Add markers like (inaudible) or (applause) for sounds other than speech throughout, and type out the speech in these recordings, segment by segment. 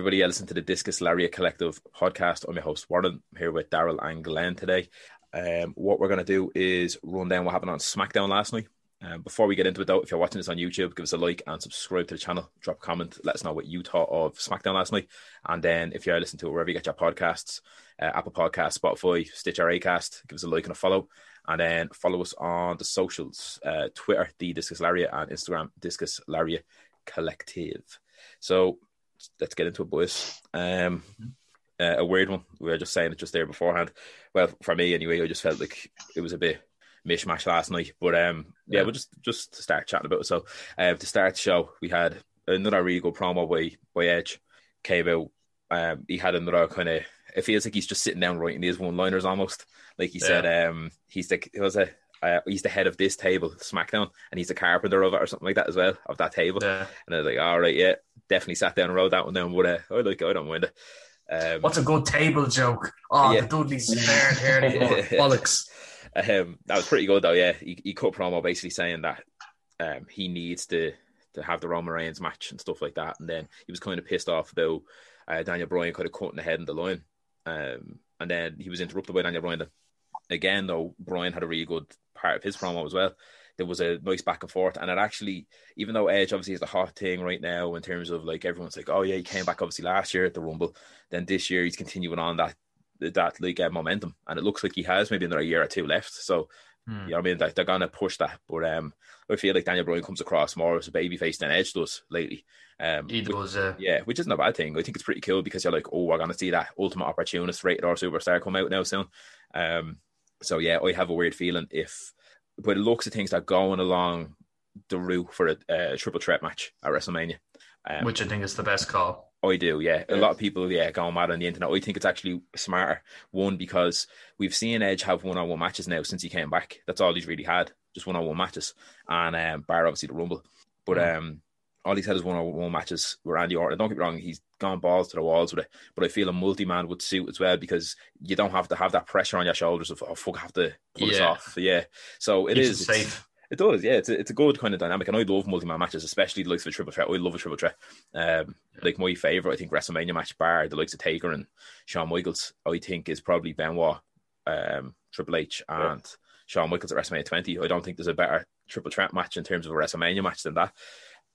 Everybody. I listen to the Discus Lariat Collective podcast. I'm your host, Warren. I'm here with Daryl and Glenn today. Um, what we're going to do is run down what happened on SmackDown last night. Um, before we get into it, though, if you're watching this on YouTube, give us a like and subscribe to the channel. Drop a comment. Let us know what you thought of SmackDown last night. And then if you're listening to it wherever you get your podcasts, uh, Apple Podcasts, Spotify, Stitcher, Acast, give us a like and a follow. And then follow us on the socials uh, Twitter, The Discus Lariat, and Instagram, Discus Lariat Collective. So let's get into it, boys. Um, uh, a weird one. We were just saying it just there beforehand. Well, for me anyway, I just felt like it was a bit mishmash last night. But um, yeah, Yeah. we'll just just to start chatting about it. So, uh, to start the show, we had another really good promo by by Edge. Came out. Um, he had another kind of. It feels like he's just sitting down writing these one liners almost. Like he said, um, he's the it was a. Uh, he's the head of this table, SmackDown, and he's the carpenter of it, or something like that as well, of that table. Yeah. And I was like, all right, yeah, definitely sat down and wrote that one down. But uh, I like, I don't mind it. Um, What's a good table joke? Oh, Yeah. the Dudley's there, here go. (laughs) Bollocks. um, that was pretty good though. Yeah, he, he cut promo basically saying that um, he needs to to have the Roman Reigns match and stuff like that. And then he was kind of pissed off about uh, Daniel Bryan kind of cutting in the head and the line. Um, and then he was interrupted by Daniel Bryan. Again, though, Bryan had a really good part of his promo as well. There was a nice back and forth, and it actually, even though Edge obviously is the hot thing right now in terms of like everyone's like, oh yeah, he came back obviously last year at the Rumble, then this year he's continuing on that that like uh, momentum, and it looks like he has maybe another year or two left. So Hmm. you know what I mean? Like, they're gonna push that, but um, I feel like Daniel Bryan comes across more as a babyface than Edge does lately. Um, He which- does, uh, yeah, which isn't a bad thing. I think it's pretty cool because you're like, oh, we're gonna see that ultimate opportunist rated R superstar come out now soon. Um, so yeah, I have a weird feeling if, but it looks of things that are going along the route for a, uh triple threat match at WrestleMania. Um, which I think is the best call. I do, yeah. A lot of people, yeah, going mad on the internet. I think it's actually smarter. One, because we've seen Edge have one on one matches now since he came back. That's all he's really had, just one on one matches. And um, bar obviously the Rumble. But Mm. um, all he's had is one on one matches with Randy Orton. Don't get me wrong, he's gone balls to the walls with it. But I feel a multi man would suit as well because you don't have to have that pressure on your shoulders of, oh, fuck, I have to pull this off. Yeah. So it Keeps is it safe. it does, yeah. It's a, it's a good kind of dynamic, and I love multi-man matches, especially the likes of a triple threat. I love a triple threat. Um, like my favorite, I think WrestleMania match bar the likes of Taker and Shawn Michaels. I think is probably Benoit, um, Triple H, and Shawn Michaels at WrestleMania 20. I don't think there's a better triple threat match in terms of a WrestleMania match than that.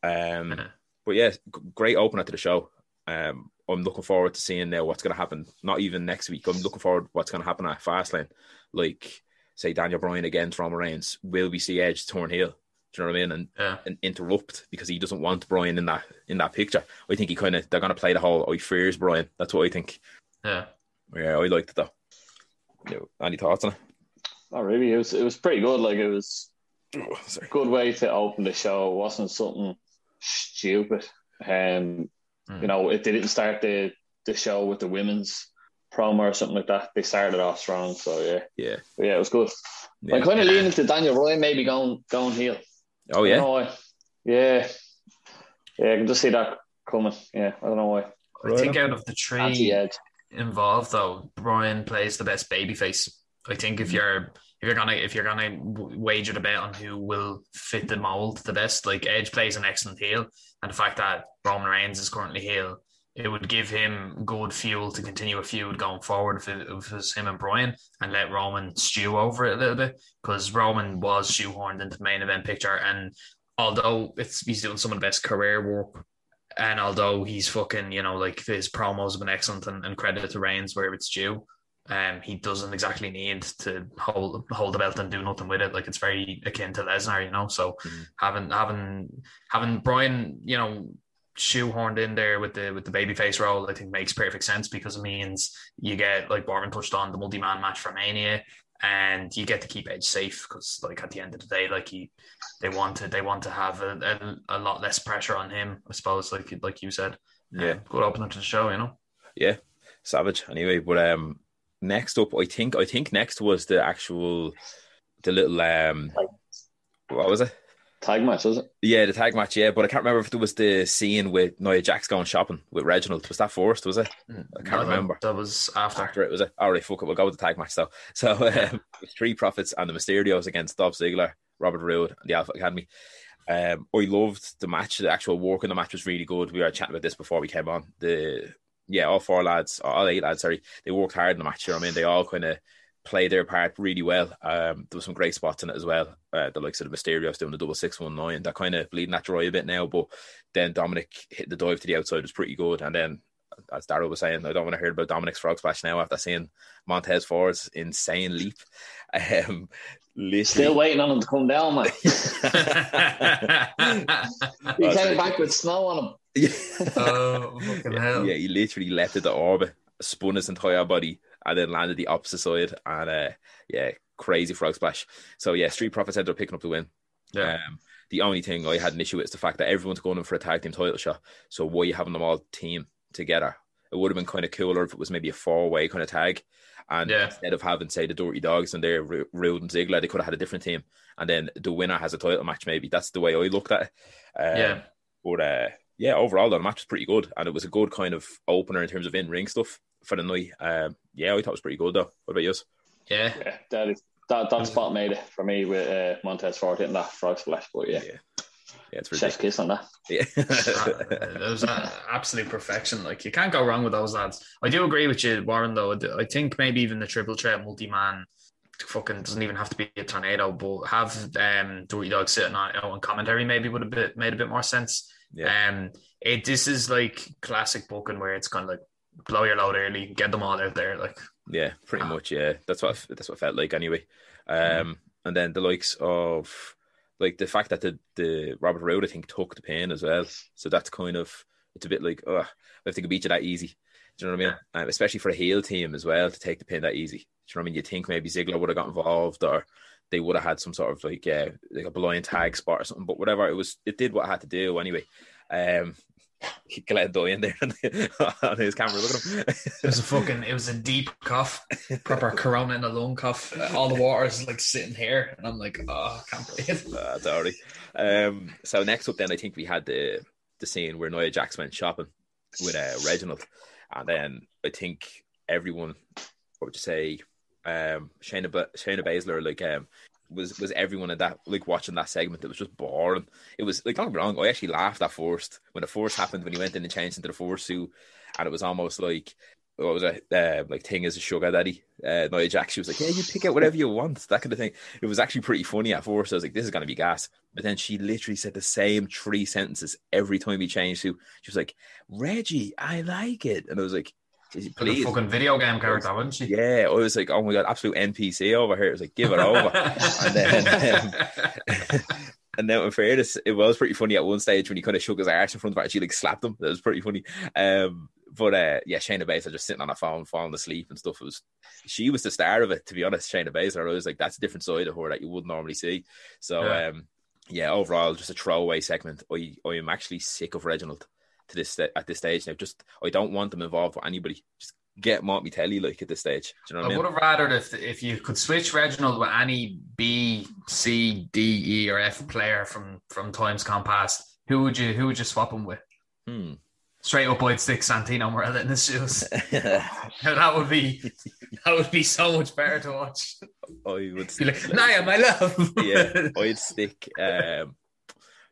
Um, Yeah. but yeah, great opener to the show. Um, I'm looking forward to seeing now what's going to happen. Not even next week. I'm looking forward to what's going to happen at Fastlane. Like, say Daniel Bryan against Roman Reigns. Will we see Edge turn heel? Do you know what I mean? And, Yeah. and interrupt because he doesn't want Bryan in that in that picture. I think he kind of they're going to play the whole He fears Bryan. That's what I think. Yeah. Yeah, I liked it though. You know, any thoughts on it? Not really. It was it was pretty good. Like it was Oh, a good way to open the show. It wasn't something stupid. Um, Hmm. you know, if they didn't start the the show with the women's promo or something like that. They started off strong. So yeah, Yeah. but yeah, it was good. yeah. I'm kind of leaning to Daniel Bryan maybe going going heel. Oh yeah. don't why. Yeah, yeah, I can just see that coming. Yeah, I don't know why. I think out of the Anti three involved, though, Bryan plays the best babyface. I think if you're if you're gonna if you're gonna wager the bet on who will fit the mold the best, like Edge plays an excellent heel, and the fact that Roman Reigns is currently heel, it would give him good fuel to continue a feud going forward if it, if it was him and Bryan, and let Roman stew over it a little bit because Roman was shoehorned into the main event picture, and although it's he's doing some of the best career work and although he's fucking, you know, like his promos have been excellent and, and credit to Reigns where it's due, Um, he doesn't exactly need to hold hold the belt and do nothing with it. Like it's very akin to Lesnar, you know. So Mm-hmm. having having having Bryan, you know, shoehorned in there with the with the babyface role, I think makes perfect sense because it means you get like Barman touched on the multi man match for Mania, and you get to keep Edge safe because like at the end of the day, like he they want to they want to have a, a, a lot less pressure on him, I suppose. Like like you said, Yeah. Um, good opener to the show, you know. Yeah, savage. Anyway, but um, next up, I think I think next was the actual the little um, what was it? Tag match, was it? Yeah, the tag match. Yeah, but I can't remember if there was the scene with Nia Jax going shopping with Reginald. Was that first? Was it? I can't No, remember. That was after. After it was it. All right, fuck it. We'll go with the tag match though. (laughs) So um, with Street Profits and the Mysterios against Dolph Ziggler, Robert Roode, and the Alpha Academy. Um, I loved the match. The actual work in the match was really good. We were chatting about this before we came on. The yeah, all four lads, all eight lads, sorry, they worked hard in the match. You know I mean? They all kind of played their part really well. Um, there was some great spots in it as well. Uh, the likes of the Mysterios doing the double six one nine, that kind of bleeding that dry a bit now. But then Dominik hit the dive to the outside was pretty good, and then. As Daryl was saying, I don't want to hear about Dominik's frog splash now after seeing Montez Ford's insane leap. Um, Still waiting on him to come down, man. (laughs) (laughs) He came back with snow on him. Oh (laughs) fucking yeah, hell! yeah, he literally leapt at the orbit, spun his entire body, and then landed the opposite side. And uh, yeah, crazy frog splash. So yeah, Street Profits ended up picking up the win. Yeah. Um, the only thing I had an issue with is the fact that everyone's going in for a tag team title shot. So why are you having them all team together? It would have been kind of cooler if it was maybe a four way kind of tag. And Yeah. instead of having, say, the Dirty Dogs and their Ru- Roode and Ziggler, they could have had a different team. And then the winner has a title match, maybe. That's the way I looked at it. Um, Yeah. But uh, yeah, overall, the match was pretty good. And it was a good kind of opener in terms of in ring stuff for the night. Um, yeah, I thought it was pretty good, though. What about yours? yeah. Yeah, that is that that spot made it for me with uh, Montez Ford hitting that frog splash. But yeah, Yeah, yeah it's chef's ridiculous. kiss on that. Uh, it was absolute perfection. Like you can't go wrong with those lads. I do agree with you, Warren. Though I think maybe even the triple threat multi man fucking doesn't even have to be a tornado, but have um Dirty Dog sitting on, on commentary maybe would have bit, made a bit more sense. Yeah. Um, it this is like classic booking where it's kind of like blow your load early, get them all out there. Like Yeah, pretty much. Yeah, that's what that's what it felt like anyway. Um, Mm-hmm. and then the likes of like the fact that the the Robert Roode I think took the pain as well. So that's kind of it's a bit like oh, if they could beat you that easy. Do you know what I mean? Um, especially for a heel team as well to take the pin that easy. Do you know what I mean? You think maybe Ziggler would have got involved or they would have had some sort of like yeah like a blind tag spot or something. But whatever it was, it did what it had to do anyway. Um, Glenn Doyen there (laughs) on his camera. Look at him. it was a fucking it was a deep cough, proper corona in a lung cough. All the water is like sitting here, and I'm like, oh, I can't believe it. Uh, sorry. Um, so next up, then I think we had the the scene where Nia Jax went shopping with uh, Reginald, and then I think everyone, what would you say, um, Shayna ba- Shayna Baszler, like um, was was everyone in that like watching that segment? It was just boring. It was like get wrong, I actually laughed at first when the force happened when he went in and changed into the force suit, and it was almost like. What was it? Uh, like thing is a sugar daddy. Uh, Nia she was like, "Yeah, you pick out whatever you want." That kind of thing. It was actually pretty funny at first. I was like, "This is to be gas," but then she literally said the same three sentences every time he changed to. She was like, "Reggie, I like it," and I was like, "Please." fucking video game character, wouldn't she? Yeah, I was like, "Oh my god, absolute NPC over here." It was like, "Give it over." and then, um, (laughs) and then in fairness, it was pretty funny at one stage when he kind of shook his arse in front of her and she like slapped him. That was pretty funny. Um, but uh, yeah, Shayna Baszler just sitting on her phone, falling asleep and stuff. It was she was the star of it, to be honest. Shayna Baszler, I was like, that's a different side of her that you wouldn't normally see. So Yeah. um, yeah, overall, just a throwaway segment. I I am actually sick of Reginald to this at this stage now. Just I don't want them involved with anybody. Just get me telly like at this stage. Do you know what I I mean? would have rather if if you could switch Reginald with any B, C, D, E, or F player from from times gone past. Who would you who would you swap him with? Hmm. Straight up, I'd stick Santino Marella in his shoes. (laughs) (laughs) that would be that would be so much better to watch. I would Be like, Naya, my love. yeah, (laughs) I'd stick um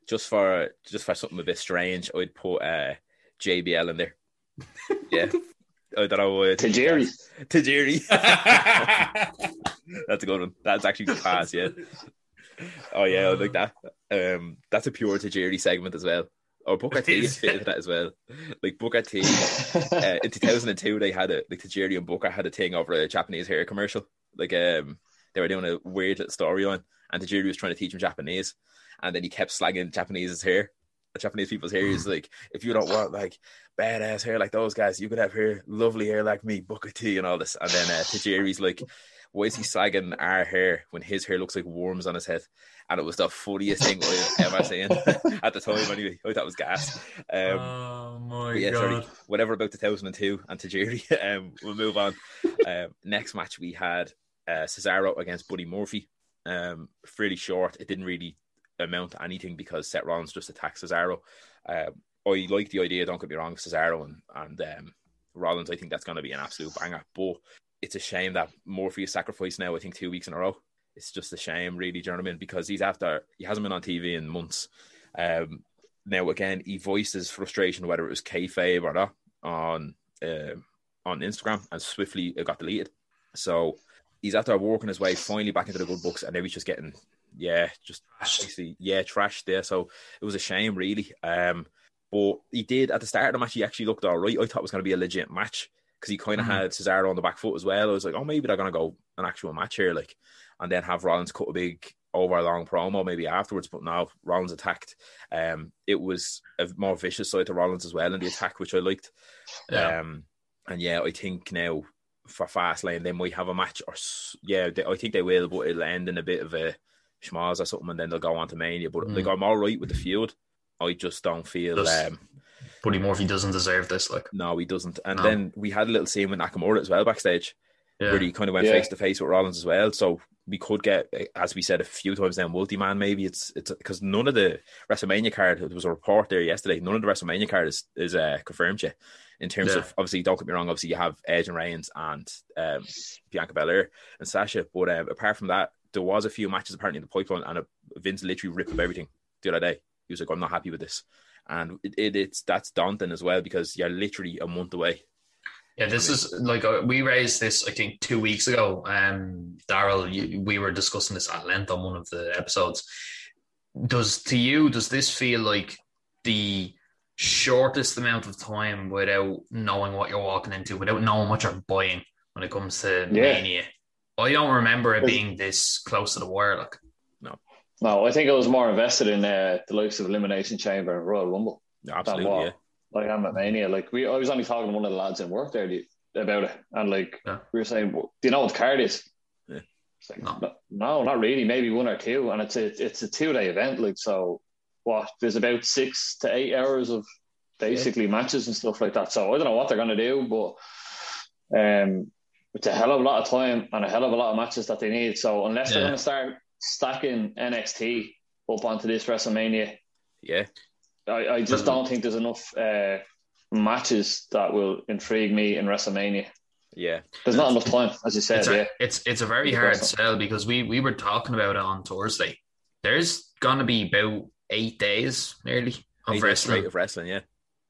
just for just for something a bit strange. I'd put uh JBL in there. Yeah, (laughs) I don't know. why I think- Tajiri. Tajiri. That's a good one. That's actually class. Yeah. Oh yeah, I like that. Um, that's a pure Tajiri segment as well. Or Booker T is fit into that as well. Like Booker T, uh, in (laughs) 2002, they had a like Tajiri and Booker had a thing over a Japanese hair commercial. Like um, they were doing a weird storyline, and Tajiri was trying to teach him Japanese, and then he kept slagging Japanese's hair. Japanese people's hair is like, if you don't want like badass hair like those guys, you could have hair, lovely hair like me, Booker T, and all this. And then uh, Tajiri's like, why is he slagging our hair when his hair looks like worms on his head? And it was the funniest thing I've ever (laughs) seen at the time. Anyway, I thought that was gas. Um, oh my yeah, god! sorry, whatever about 2002 and Tajiri. (laughs) Um, we'll move on. Um, next match we had uh, Cesaro against Buddy Murphy. Um, fairly short. It didn't really amount to anything because Seth Rollins just attacks Cesaro. Um, I like the idea. Don't get me wrong, Cesaro and and um, Rollins. I think that's going to be an absolute banger. But it's a shame that Murphy is sacrificed now. I think two weeks in a row. It's just a shame, really. Mean? Because he's after he hasn't been on TV in months. Um, now again, he voiced his frustration whether it was kayfabe or not on uh, on Instagram, and swiftly it got deleted. So he's after working his way finally back into the good books, and now he's just getting yeah, just basically yeah, trashed there. So it was a shame, really. Um, but he did at the start of the match. He actually looked all right. I thought it was going to be a legit match because he kind of Mhm. had Cesaro on the back foot as well. I was like, oh, maybe they're going to go an actual match here, like, and then have Rollins cut a big over long promo maybe afterwards. But now Rollins attacked. Um, it was a more vicious side to Rollins as well in the attack, which I liked. Yeah. Um, and yeah, I think now for Fastlane they might have a match, or yeah, they, I think they will, but it'll end in a bit of a schmaz or something, and then they'll go on to Mania. But Mm. like, I'm all right with the feud. I just don't feel. Just- Um, Buddy Murphy doesn't deserve this. Like, no, he doesn't. And No. then we had a little scene with Nakamura as well backstage, yeah, where he kind of went face to face with Rollins as well. So we could get, as we said a few times now, multi man. Maybe it's it's because none of the WrestleMania card. There was a report there yesterday. None of the WrestleMania card is is uh, confirmed yet. In terms Yeah. of obviously, don't get me wrong. Obviously, you have Edge and Reigns and um, Bianca Belair and Sasha. But um, apart from that, there was a few matches apparently in the pipeline, and uh, Vince literally ripped up everything the other day. He was like, "I'm not happy with this." And it, it, it's that's daunting as well because you're literally a month away. Yeah, this is like uh, we raised this I think two weeks ago. Um, Daryl, we were discussing this at length on one of the episodes. Does to you does this feel like the shortest amount of time without knowing what you're walking into, without knowing what you're buying when it comes to Yeah. Mania? I don't remember it being this close to the wire. Like, No, no, I think I was more invested in uh, the likes of Elimination Chamber and Royal Rumble Absolutely, than yeah. what I am at Mania. Like we, I was only talking to one of the lads in work there about it, and like Yeah. we were saying, "Well, do you know what the card is? Yeah. Like, No. no. no, not really. Maybe one or two, and it's a it's a two day event. Like so, what? There's about six to eight hours of basically matches and stuff like that. So I don't know what they're gonna do, but um, it's a hell of a lot of time and a hell of a lot of matches that they need. So unless they're gonna start stacking NXT up onto this WrestleMania, Yeah, I, I just don't think there's enough uh, matches that will intrigue me in WrestleMania. yeah. There's not enough time, as you said. it's, yeah, a, it's it's a very It's hard awesome. sell because we we were talking about it on Thursday. There's gonna be about eight days nearly of Eight wrestling. straight of wrestling, yeah.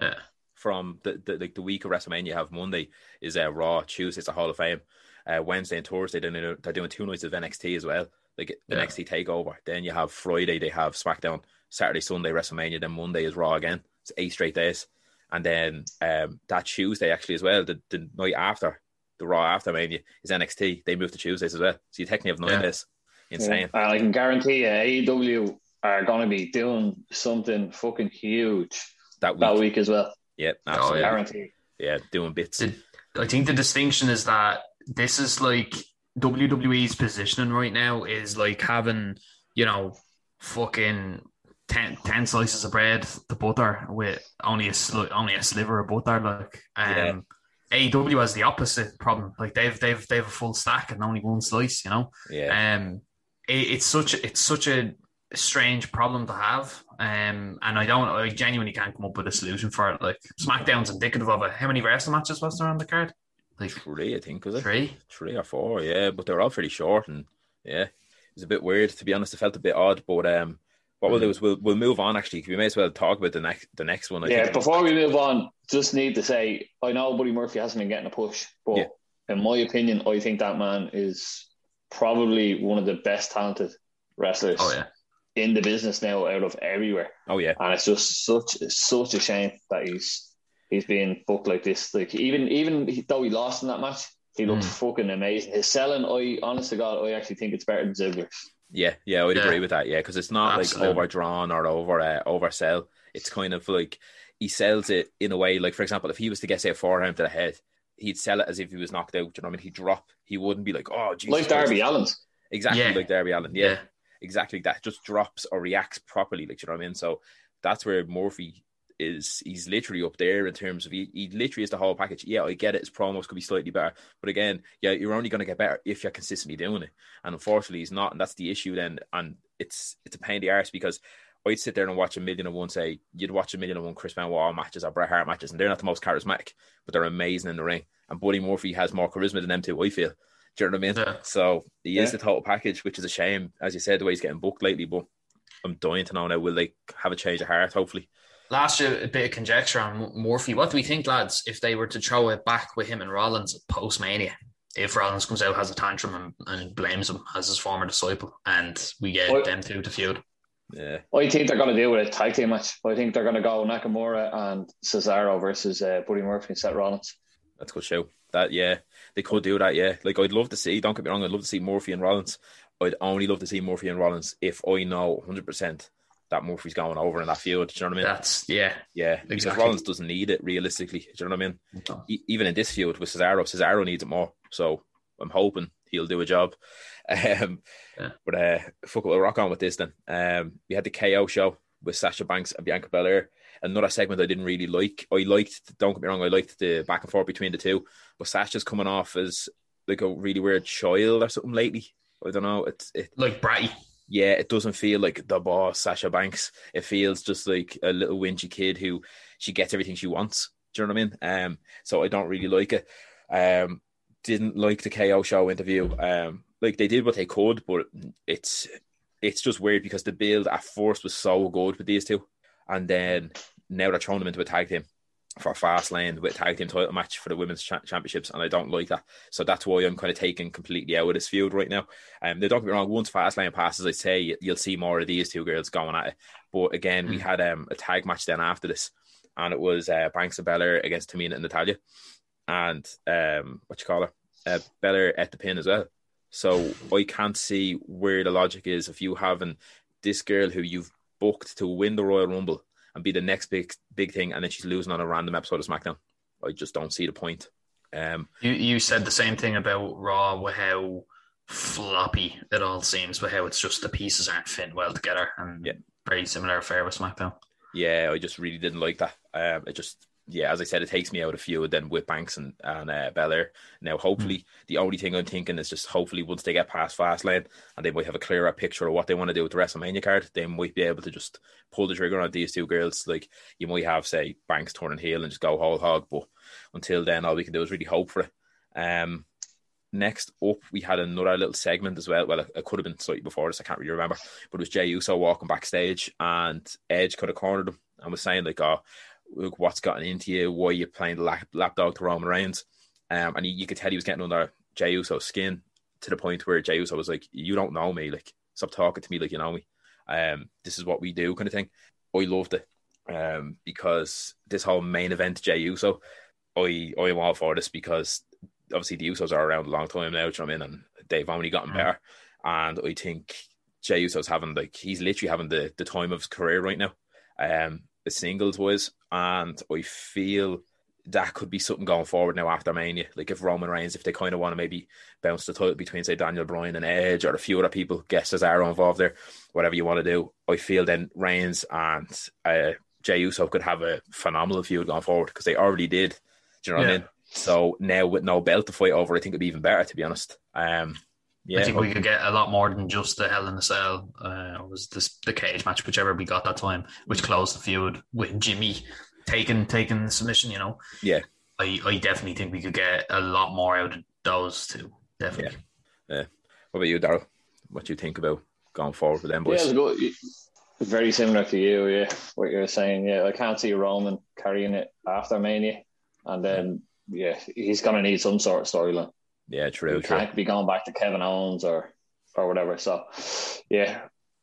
Yeah. From the, the like the week of WrestleMania, you have Monday is uh, Raw, Tuesday it's a Hall of Fame, uh, Wednesday and Thursday they're doing, they're doing two nights of NXT as well, like the Yeah. NXT Takeover. Then you have Friday they have SmackDown, Saturday Sunday WrestleMania, then Monday is Raw again. It's eight straight days, and then um, that Tuesday actually as well, the, the night after the Raw after Mania is NXT. They move to Tuesdays as well, so you technically have nine Yeah. days. Insane. And I can guarantee you, AEW are going to be doing something fucking huge That week, that week as well. Yeah, Oh, absolutely, yeah. Guarantee. yeah, doing bits. The- I think the distinction is that this is like WWE's positioning right now is like having, you know, fucking 10, 10 slices of bread to butter with only a sli- only a sliver of butter. Like, um, AEW has the opposite problem. Like they've they've they've a full stack and only one slice. You know, yeah, um, it, it's such a, it's such a strange problem to have. Um, and I don't, I genuinely can't come up with a solution for it. Like SmackDown's indicative of it. How many wrestling matches was there on the card? Like three, I think, was it? three. three or four, yeah, but they were all pretty short, and yeah, it was a bit weird to be honest. It felt a bit odd, but um, what we'll do is we'll we'll move on. Actually, we may as well talk about the next the next one. I Yeah, think. before we move on, just need to say I know Buddy Murphy hasn't been getting a push, but Yeah. in my opinion, I think that man is probably one of the best talented wrestlers Oh yeah, in the business now out of everywhere. Oh yeah, and it's just such such a shame that he's he's being booked like this. Like even even though he lost in that match, he looked mm. fucking amazing. His selling, I honest to God, I actually think it's better than Ziggler's. Yeah, yeah, I would yeah. agree with that. Yeah, because it's not Absolutely. like overdrawn or over uh, oversell. It's kind of like he sells it in a way. Like for example, if he was to get say a forehand to the head, he'd sell it as if he was knocked out. Do you know what I mean? He'd drop. He wouldn't be like, oh, Jesus like Darby Allin's. Exactly yeah. like Darby Allin. Yeah, yeah, exactly that. Just drops or reacts properly. Like you know what I mean? So that's where Murphy is he's literally up there in terms of he, he literally is the whole package. Yeah, I get it. His promos could be slightly better, but again, yeah, you're only going to get better if you're consistently doing it. And unfortunately, he's not, and that's the issue. Then, and it's it's a pain in the arse because I'd sit there and watch a million and one. Say you'd watch a million and one Chris Benoit matches or Bret Hart matches, and they're not the most charismatic, but they're amazing in the ring. And Buddy Murphy has more charisma than them two. I feel. Do you know what I mean? Yeah. So he yeah. is the total package, which is a shame, as you said, the way he's getting booked lately. But I'm dying to know now will they have a change of heart? Hopefully last year a bit of conjecture on Murphy. What do we think, lads, if they were to throw it back with him and Rollins post Mania? If Rollins comes out, has a tantrum and, and, blames him as his former disciple, and we get well, them two to feud. Yeah. I think they're going to deal with a tag team match. I think they're going to go Nakamura and Cesaro versus uh, Buddy Murphy and Seth Rollins. That's a good show. That yeah, they could do that. Yeah, like I'd love to see. Don't get me wrong. I'd love to see Murphy and Rollins. I'd only love to see Murphy and Rollins if I know 100 percent that Murphy's going over in that field. Do you know what I mean? That's yeah, yeah. Exactly. Because Rollins doesn't need it realistically. Do you know what I mean? No. E- even in this field with Cesaro, Cesaro needs it more. So I'm hoping he'll do a job. (laughs) Um, yeah. But uh, fuck, we'll rock on with this then. Um, we had the KO show with Sasha Banks and Bianca Belair. Another segment I didn't really like. I liked, don't get me wrong, I liked the back and forth between the two. But Sasha's coming off as like a really weird child or something lately. I don't know. It's it, like bratty yeah, it doesn't feel like the boss, Sasha Banks. It feels just like a little whingy kid who she gets everything she wants. Do you know what I mean? Um, so I don't really like it. Um, didn't like the KO show interview. Um, like they did what they could, but it's it's just weird because the build at first was so good with these two, and then now they're throwing them into a tag team for a fast lane with a tag team title match for the women's cha- championships, and I don't like that. So that's why I'm kind of taking completely out of this field right now. Um, they don't get me wrong. Once Fastlane passes, I say you'll see more of these two girls going at it. But again, mm. we hmm. had um, a tag match then after this, and it was uh, Banks and Belair against Tamina and Natalya, and um, what you call her, uh, Belair at the pin as well. So I can't see where the logic is if you having this girl who you've booked to win the Royal Rumble and be the next big big thing, and then she's losing on a random episode of SmackDown. I just don't see the point. Um, you you said the same thing about Raw with how floppy it all seems, with how it's just the pieces aren't fitting well together, and yeah. very similar affair with SmackDown. Yeah, I just really didn't like that. Um, it just yeah, as I said, it takes me out a few. Then with Banks and and uh, Belair. Now, hopefully, mm. the only thing I'm thinking is just hopefully once they get past Fastlane and they might have a clearer picture of what they want to do with the WrestleMania card, they might be able to just pull the trigger on these two girls. Like you might have, say, Banks turning heel and just go whole hog. But until then, all we can do is really hope for it. Um, next up, we had another little segment as well. Well, it, it could have been slightly before this. I can't really remember, but it was Jey Uso walking backstage and Edge could have cornered him and was saying like, "Oh." Look, what's gotten into you, why you're playing the lap, lapdog to Roman Reigns. Um, and you, you could tell he was getting under Jey Uso's skin to the point where Jey Uso was like, "You don't know me, like stop talking to me like you know me. Um, this is what we do, kind of thing." I loved it um, because this whole main event Jey Uso, I I am all for this because obviously the Usos are around a long time now, you know I mean, and they've only gotten mm. better, and I think Jey Uso's having like he's literally having the the time of his career right now. Um, singles was, and I feel that could be something going forward now after Mania. Like if Roman Reigns, if they kind of want to maybe bounce the title between say Daniel Bryan and Edge, or a few other people, get Cesaro involved there, whatever you want to do. I feel then Reigns and uh, Jey Uso could have a phenomenal feud going forward because they already did. Do you know what I mean? So now with no belt to fight over, I think it'd be even better to be honest. Um, yeah, I think we could get a lot more than just the Hell in a Cell. Uh, was this the cage match, whichever we got that time, which closed the feud with Jimmy taking taking the submission. You know, yeah, I, I definitely think we could get a lot more out of those two. Definitely. Yeah. yeah. What about you, Daryl? What do you think about going forward with them boys? Yeah, very similar to you. Yeah, what you're saying. Yeah, I can't see Roman carrying it after Mania, and then yeah, he's gonna need some sort of storyline. Yeah, true. You true. can't be going back to Kevin Owens or or whatever. So, yeah,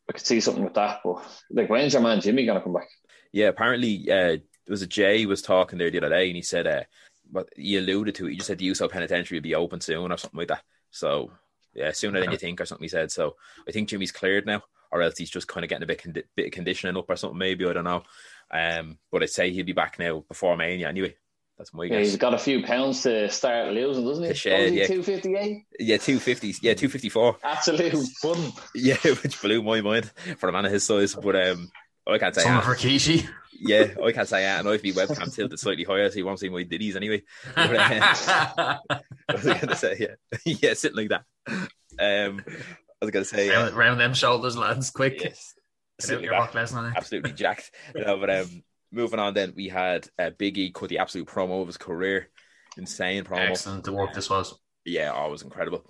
I could see something with that. But like, when's your man Jimmy gonna come back? Yeah, apparently, uh, was a Jey was talking there the other day, and he said, uh, but he alluded to it. He just said the Uso Penitentiary would be open soon or something like that. So yeah, sooner than you think or something. He said. So I think Jimmy's cleared now, or else he's just kind of getting a bit condi- bit of conditioning up or something. Maybe I don't know. Um, but I'd say he'll be back now before Mania anyway. That's my Yeah, guess. he's got a few pounds to start losing, doesn't he? To shed, yeah. Two fifty eight. Yeah, two fifty. Yeah, two fifty four. Absolute fun. (laughs) Yeah, which blew my mind for a man of his size. But um, I can't say. Some that. for Kishi. Yeah, I can't say that. And I've been webcam tilted slightly higher, so you won't see my ditties anyway. But, uh, (laughs) I was gonna say, yeah, (laughs) yeah, sitting like that. Um, I was gonna say, uh, round, round them shoulders, lads, quick. yes, Get sitting your like Brock absolutely jacked. No, but um, moving on, then we had uh, Big E cut the absolute promo of his career, insane promo. Excellent the work this was. yeah, oh, was incredible.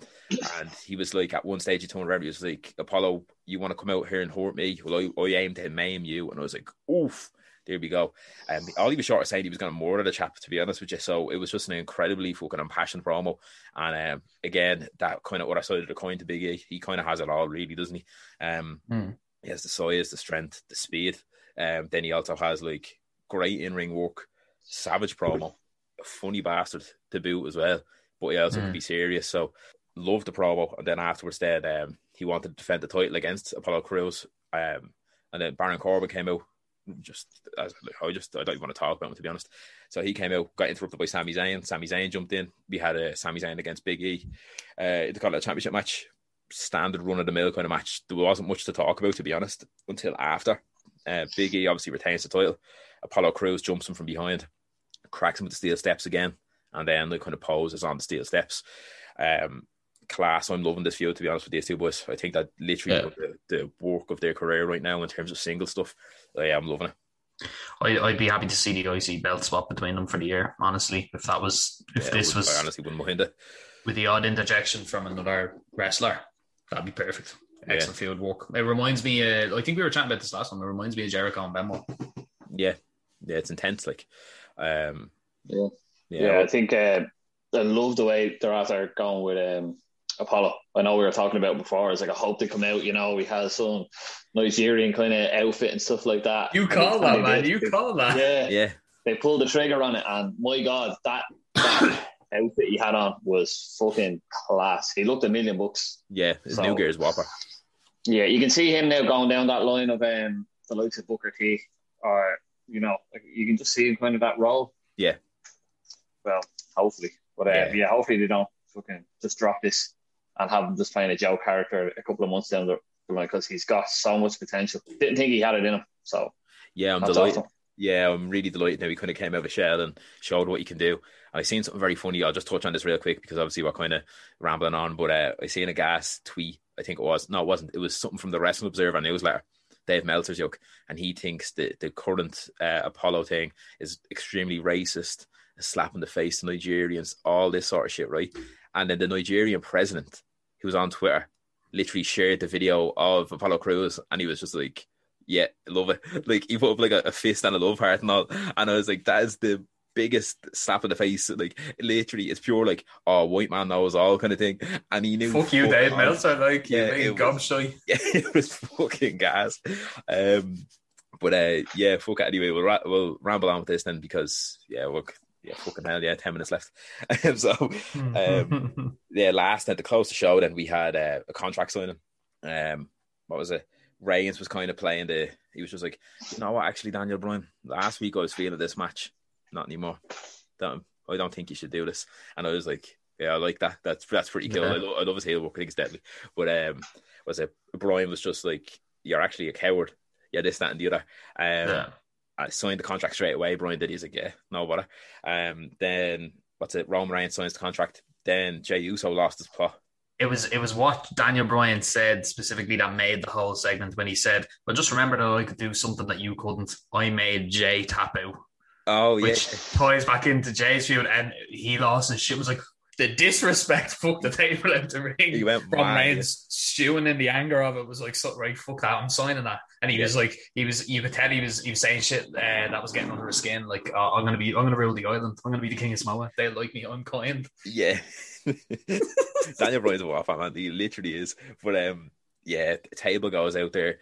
And he was like, at one stage, he told around, he was like, Apollo, you want to come out here and hurt me? Well, I, I aim to maim you. And I was like, oof, there we go. And all he was short of saying he was going to murder the chap, to be honest with you. So it was just an incredibly fucking impassioned promo. And um, again, that kind of what I side of the coin to Big E. He kind of has it all, really, doesn't he? Um, Hmm. He has the size, the strength, the speed. Um, then he also has like great in ring work, savage promo, funny bastard to boot as well. But he also Mm. can be serious. So loved the promo. And then afterwards, then um, he wanted to defend the title against Apollo Crews. Um, and then Baron Corbin came out. Just as I just I don't even want to talk about him to be honest. So he came out, got interrupted by Sami Zayn. Sami Zayn jumped in. We had a Sami Zayn against Big E. Uh, they called it a championship match, standard run of the mill kind of match. There wasn't much to talk about to be honest until after. Uh, Big E obviously retains the title. Apollo Crews jumps him from behind, cracks him with the steel steps again, and then they kind of poses on the steel steps. Um, class. I'm loving this feud to be honest with these two boys. I think that literally Yeah. the, the work of their career right now in terms of single stuff. Uh, I'm loving it. I, I'd be happy to see the IC belt swap between them for the year. Honestly, if that was if Yeah, this I was honestly wouldn't mind it. with the odd interjection from another wrestler, that'd be perfect. Yeah. Excellent field work. It reminds me. Uh, I think we were chatting about this last one. It reminds me of Jericho and Benoit. Yeah, yeah, it's intense. Like, um, Yeah. yeah, Yeah, I think uh, I love the way they're after going with um, Apollo. I know we were talking about before. It's like I hope they come out. You know, he has some Nigerian kind of outfit and stuff like that. You call that, man. did. You call that. Yeah, yeah, they pulled the trigger on it, and my God, that, that (coughs) outfit he had on was fucking class. He looked a million bucks. yeah. his So- New is Whopper. Yeah, you can see him now going down that line of um, the likes of Booker T, or you know, like, you can just see him kind of that role. Yeah. Well, hopefully, but uh, Yeah. yeah. hopefully they don't fucking just drop this and have him just playing a Joe character a couple of months down the the line because he's got so much potential. Didn't think he had it in him, so Yeah, I'm delighted. awesome. Yeah, I'm really delighted now he kind of came out of a shell and showed what you can do. I seen something very funny. I'll just touch on this real quick because obviously we're kind of rambling on. But uh, I seen a gas tweet. I think it was no, it wasn't. It was something from the Wrestling Observer newsletter. Dave Meltzer's joke, and he thinks that the current uh, Apollo thing is extremely racist, a slap in the face to Nigerians, all this sort of shit, right? And then the Nigerian president, who was on Twitter, literally shared the video of Apollo Crews, and he was just like, "Yeah, love it." (laughs) Like he put up like a, a fist and a love heart and all, and I was like, "That is the." Biggest slap in the face, like literally, it's pure like, oh, white man knows all kind of thing, and he knew. Fuck you, Dave. Meltzer. Like Yeah, you big was- (laughs) Yeah, it was fucking gas. Um, but uh, yeah, fuck it. Anyway, we'll ra- we'll ramble on with this then because yeah, look, yeah, fucking hell, yeah, ten minutes left. (laughs) so um, yeah, last at the close to show, then we had uh, a contract signing. Um, what was it? Reigns was kind of playing the. He was just like, you know what? Actually, Daniel Bryan, last week I was feeling this match, not anymore. Don't, I don't think you should do this. And I was like, yeah, I like that. That's that's pretty cool. Yeah. I, lo- I love his heel work. I think it's deadly. But um, was it Bryan was just like, you're actually a coward. Yeah, this, that, and the other. Um, yeah. I signed the contract straight away. Bryan did. He's like, yeah, no bother. Um, then what's it? Roman Reigns signs the contract. Then Jey Uso lost his plot. It was it was what Daniel Bryan said specifically that made the whole segment when he said, "But just remember that I could do something that you couldn't. I made Jey tap out." Oh yeah, which ties back into Jey's feud, and he lost and shit. Was like the disrespect (laughs) fucked the table out the ring. he went From mad. Reigns stewing in the anger of it was like, so, right, fuck that, I'm signing that. And he Yeah. was like, he was, you could tell he was, he was saying shit uh, that was getting under his skin. Like, oh, I'm gonna be, I'm gonna rule the island. I'm gonna be the king of Samoa. They like me. I'm kind. Yeah. (laughs) Daniel Bryan's a waffle man. He literally is. But um, yeah, table goes out there.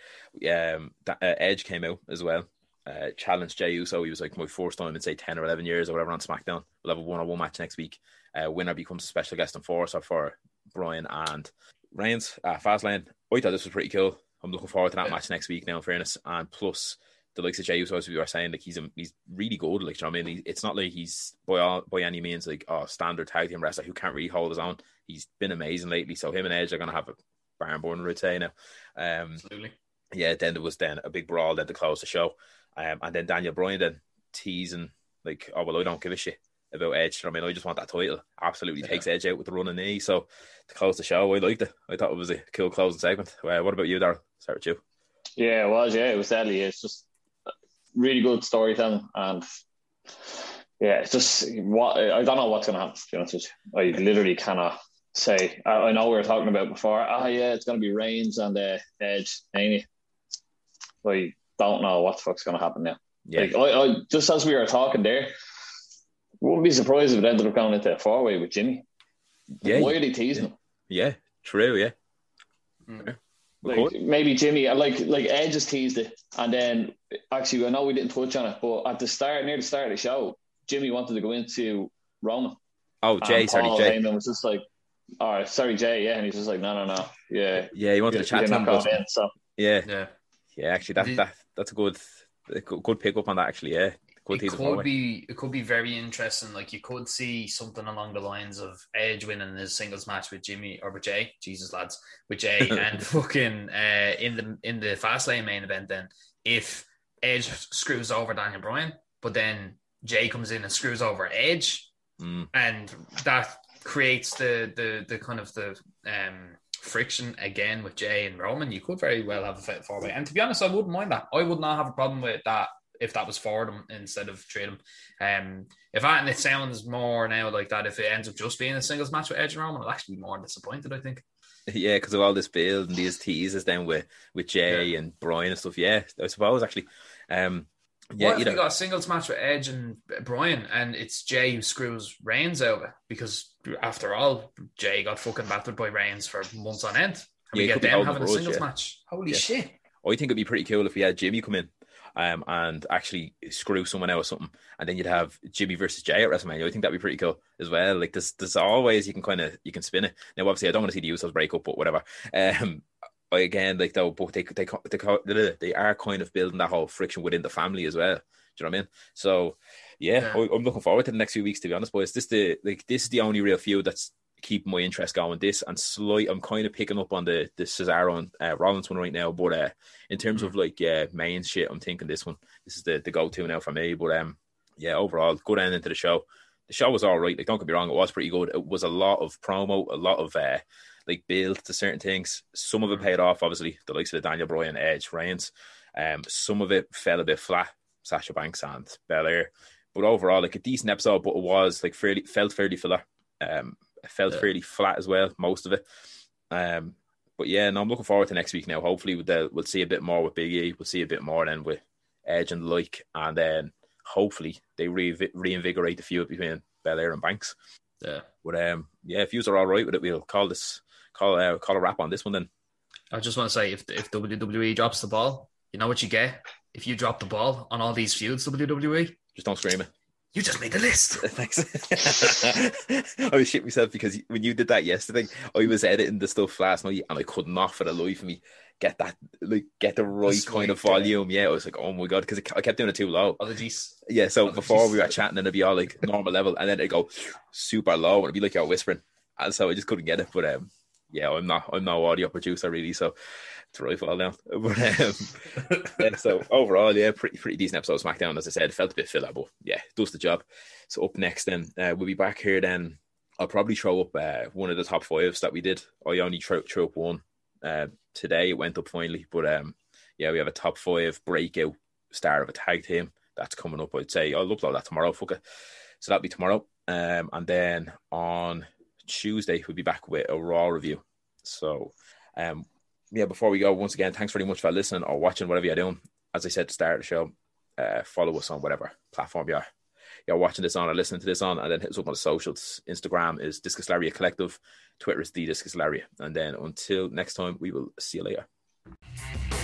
Um, uh, Edge came out as well. Uh, challenged Jey Uso. He was like my first time in say ten or eleven years or whatever on SmackDown. We'll have a one-on-one match next week. Uh, winner becomes a special guest enforcer for Bryan and Reigns. Uh, Fastlane. I thought this was pretty cool. I'm looking forward to that yeah. match next week. Now, in fairness, and plus the likes of Jey Uso, as we were saying, like he's a, he's really good. Like, you know I mean, he, it's not like he's by all, by any means like a oh, standard tag team wrestler who can't really hold his own. He's been amazing lately. So him and Edge are going to have a barn burner routine now. Um, Absolutely. Yeah. Then there was then a big brawl then to close the show, um, and then Daniel Bryan then teasing like, oh well, I don't give a shit about Edge. I mean, I just want that title. Absolutely yeah. takes Edge out with the running knee. So to close the show, I liked it. I thought it was a cool closing segment. Uh, what about you, Daryl? Start with you. Yeah, it was. Yeah, it was deadly. It's just really good storytelling, and yeah, it's just what I don't know what's going to happen. To be honest with you, I literally cannot say. I, I, know we were talking about before. Ah, yeah, it's going to be Reigns and uh, Edge, ain't it? I don't know what the fuck's going to happen now. Yeah. Like, I, I, just as we were talking there, wouldn't be surprised if it ended up going into a four way with Jimmy. Yeah. Why are they teasing yeah. him? Yeah, true. Yeah. Mm. Like maybe Jimmy, like like Edge just teased it, and then actually I know we didn't touch on it, but at the start, near the start of the show, Jimmy wanted to go into Roman. Oh, Jey, sorry, Jey. Heyman was just like, "All right, sorry, Jey. Yeah, and he's just like, "No, no, no, yeah, yeah." He wanted to chat to him, but, in, so. yeah, yeah, yeah. Actually, that, that that's a good good pick up on that. Actually, yeah it could be it could be very interesting. Like you could see something along the lines of Edge winning his singles match with Jimmy or with Jey, Jesus lads, with Jey (laughs) and fucking uh, in the in the Fastlane main event. Then if Edge screws over Daniel Bryan, but then Jey comes in and screws over Edge, mm. and that creates the the the kind of the um friction again with Jey and Roman, you could very well have a fit four way. And to be honest, I wouldn't mind that. I would not have a problem with that if that was for them instead of trade them. Um, if that and it sounds more now like that, if it ends up just being a singles match with Edge and Roman, I'll actually be more disappointed. I think. Yeah, because of all this build and these teases then with with Jey yeah. and Bryan and stuff. Yeah, I suppose actually. Um, yeah, what if you, got a singles match with Edge and Bryan, and it's Jey who screws Reigns over because after all, Jey got fucking battered by Reigns for months on end. And yeah, we get them having a singles yeah. match. Holy shit! I think it'd be pretty cool if we had Jimmy come in um, and actually screw someone out or something, and then you'd have Jimmy versus Jey at WrestleMania. I think that'd be pretty cool as well. Like there's there's always you can kind of you can spin it. Now obviously I don't want to see the Usos break up, but whatever. Um, again, like though, but they they they they are kind of building that whole friction within the family as well. Do you know what I mean? So yeah, yeah. I'm looking forward to the next few weeks. To be honest, boys, this the like this is the only real feud that's keep my interest going. This and slight, I'm kind of picking up on the the Cesaro and uh, Rollins one right now. But uh, in terms of like yeah, main shit, I'm thinking this one. This is the the go to now for me. But um, yeah, overall, good ending to the show. The show was all right. Like, don't get me wrong, it was pretty good. It was a lot of promo, a lot of uh, like build to certain things. Some of it paid off, obviously, the likes of the Daniel Bryan, Edge, Reigns. Um, some of it fell a bit flat. Sasha Banks and Belair. But overall, like a decent episode, but it was like fairly felt fairly filler. Um, it felt yeah. fairly flat as well, most of it. Um, but yeah, no, I'm looking forward to next week now. Hopefully, we'll, we'll see a bit more with Big E. We'll see a bit more then with Edge and like, and then hopefully they re- reinvigorate the feud between Belair and Banks. Yeah. But um, yeah, if you are all right with it, we'll call this call uh, call a wrap on this one then. I just want to say if if WWE drops the ball, you know what you get if you drop the ball on all these feuds. WWE just don't scream it you just made the list. (laughs) Thanks. (laughs) I was shit myself because when you did that yesterday, I was editing the stuff last night and I could not for the life of me get that like get the right kind of volume. Yeah. yeah, I was like, oh my god, because I kept doing it too low. Apologies. Yeah, so Apologies. before we were chatting and it'd be all like (laughs) normal level, and then it'd go super low and it'd be like you're whispering, and so I just couldn't get it. But um, yeah, I'm not I'm no audio producer really, so it's really fall down. But um, yeah, so overall, yeah, pretty pretty decent episode of SmackDown. As I said, felt a bit filler, but yeah, does the job. So up next, then uh, we'll be back here. Then I'll probably throw up uh, one of the top fives that we did. I only threw, up one uh, today. It went up finally, but um, yeah, we have a top five breakout star of a tag team that's coming up. I'd say I'll upload that tomorrow. Fuck it. So that'll be tomorrow. Um, and then on Tuesday we'll be back with a Raw review. So um, yeah, before we go, once again, thanks very much for listening or watching, whatever you're doing. As I said to start the show, uh, follow us on whatever platform you are you're watching this on or listening to this on, and then hit us up on the socials. Instagram is Discus Lariat Collective, Twitter is the Discus Lariat. And then until next time, we will see you later.